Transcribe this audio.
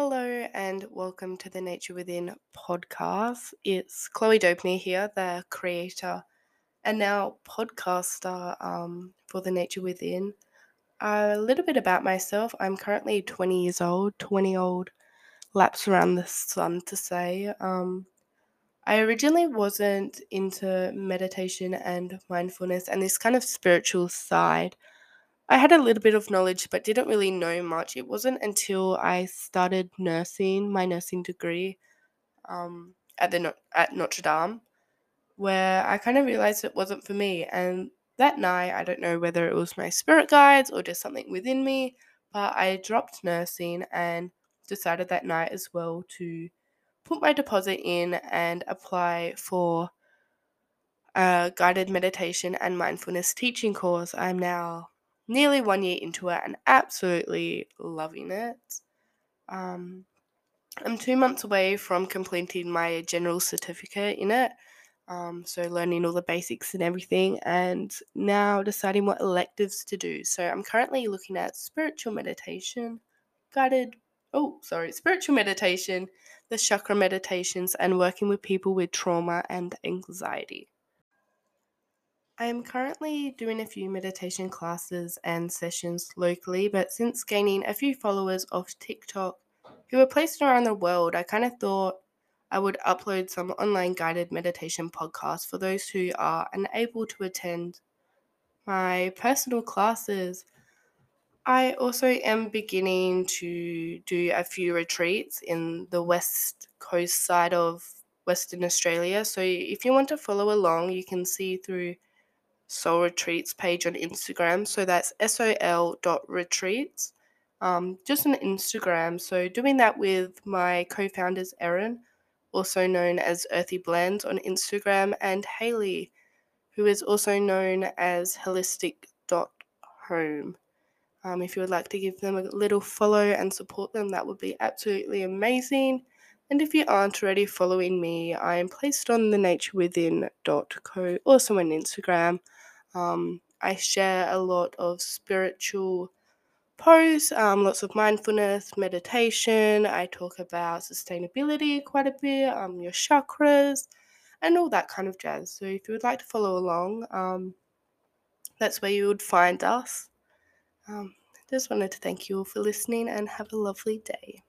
Hello and welcome to the Nature Within podcast. It's Chloe Dopney here, the creator and now podcaster um, for the Nature Within. A little bit about myself. I'm currently 20 years old, 20 old laps around the sun to say. Um, I originally wasn't into meditation and mindfulness and this kind of spiritual side. I had a little bit of knowledge, but didn't really know much. It wasn't until I started nursing, my nursing degree, um, at the at Notre Dame, where I kind of realized it wasn't for me. And that night, I don't know whether it was my spirit guides or just something within me, but I dropped nursing and decided that night as well to put my deposit in and apply for a guided meditation and mindfulness teaching course. I'm now nearly one year into it and absolutely loving it. Um, I'm two months away from completing my general certificate in it. Um, so, learning all the basics and everything, and now deciding what electives to do. So, I'm currently looking at spiritual meditation, guided, oh, sorry, spiritual meditation, the chakra meditations, and working with people with trauma and anxiety. I am currently doing a few meditation classes and sessions locally, but since gaining a few followers off TikTok who are placed around the world, I kind of thought I would upload some online guided meditation podcasts for those who are unable to attend my personal classes. I also am beginning to do a few retreats in the west coast side of Western Australia. So if you want to follow along, you can see through Sol Retreats page on Instagram. So that's sol dot retreats. Um, just on Instagram. So doing that with my co-founders Erin, also known as Earthy Blends on Instagram, and Haley, who is also known as Holistic dot Home. Um, if you would like to give them a little follow and support them, that would be absolutely amazing. And if you aren't already following me, I am placed on the naturewithin.co, also on Instagram. Um, I share a lot of spiritual posts, um, lots of mindfulness, meditation. I talk about sustainability quite a bit, um, your chakras, and all that kind of jazz. So if you would like to follow along, um, that's where you would find us. Um, just wanted to thank you all for listening and have a lovely day.